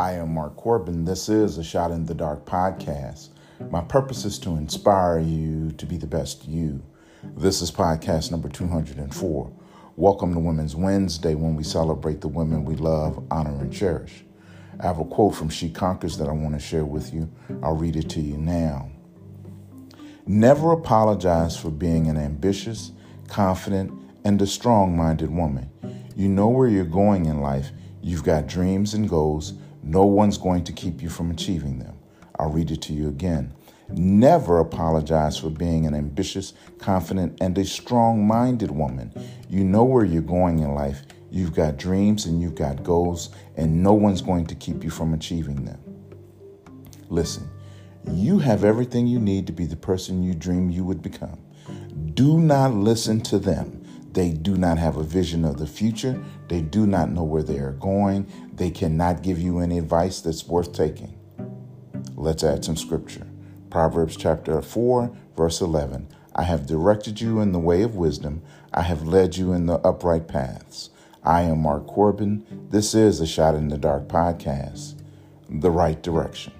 I am Mark Corbin. This is a Shot in the Dark podcast. My purpose is to inspire you to be the best you. This is podcast number 204. Welcome to Women's Wednesday when we celebrate the women we love, honor, and cherish. I have a quote from She Conquers that I want to share with you. I'll read it to you now. Never apologize for being an ambitious, confident, and a strong minded woman. You know where you're going in life. You've got dreams and goals. No one's going to keep you from achieving them. I'll read it to you again. Never apologize for being an ambitious, confident, and a strong minded woman. You know where you're going in life. You've got dreams and you've got goals, and no one's going to keep you from achieving them. Listen, you have everything you need to be the person you dream you would become. Do not listen to them. They do not have a vision of the future. They do not know where they are going. They cannot give you any advice that's worth taking. Let's add some scripture. Proverbs chapter 4, verse 11. I have directed you in the way of wisdom. I have led you in the upright paths. I am Mark Corbin. This is a Shot in the Dark podcast, the right direction.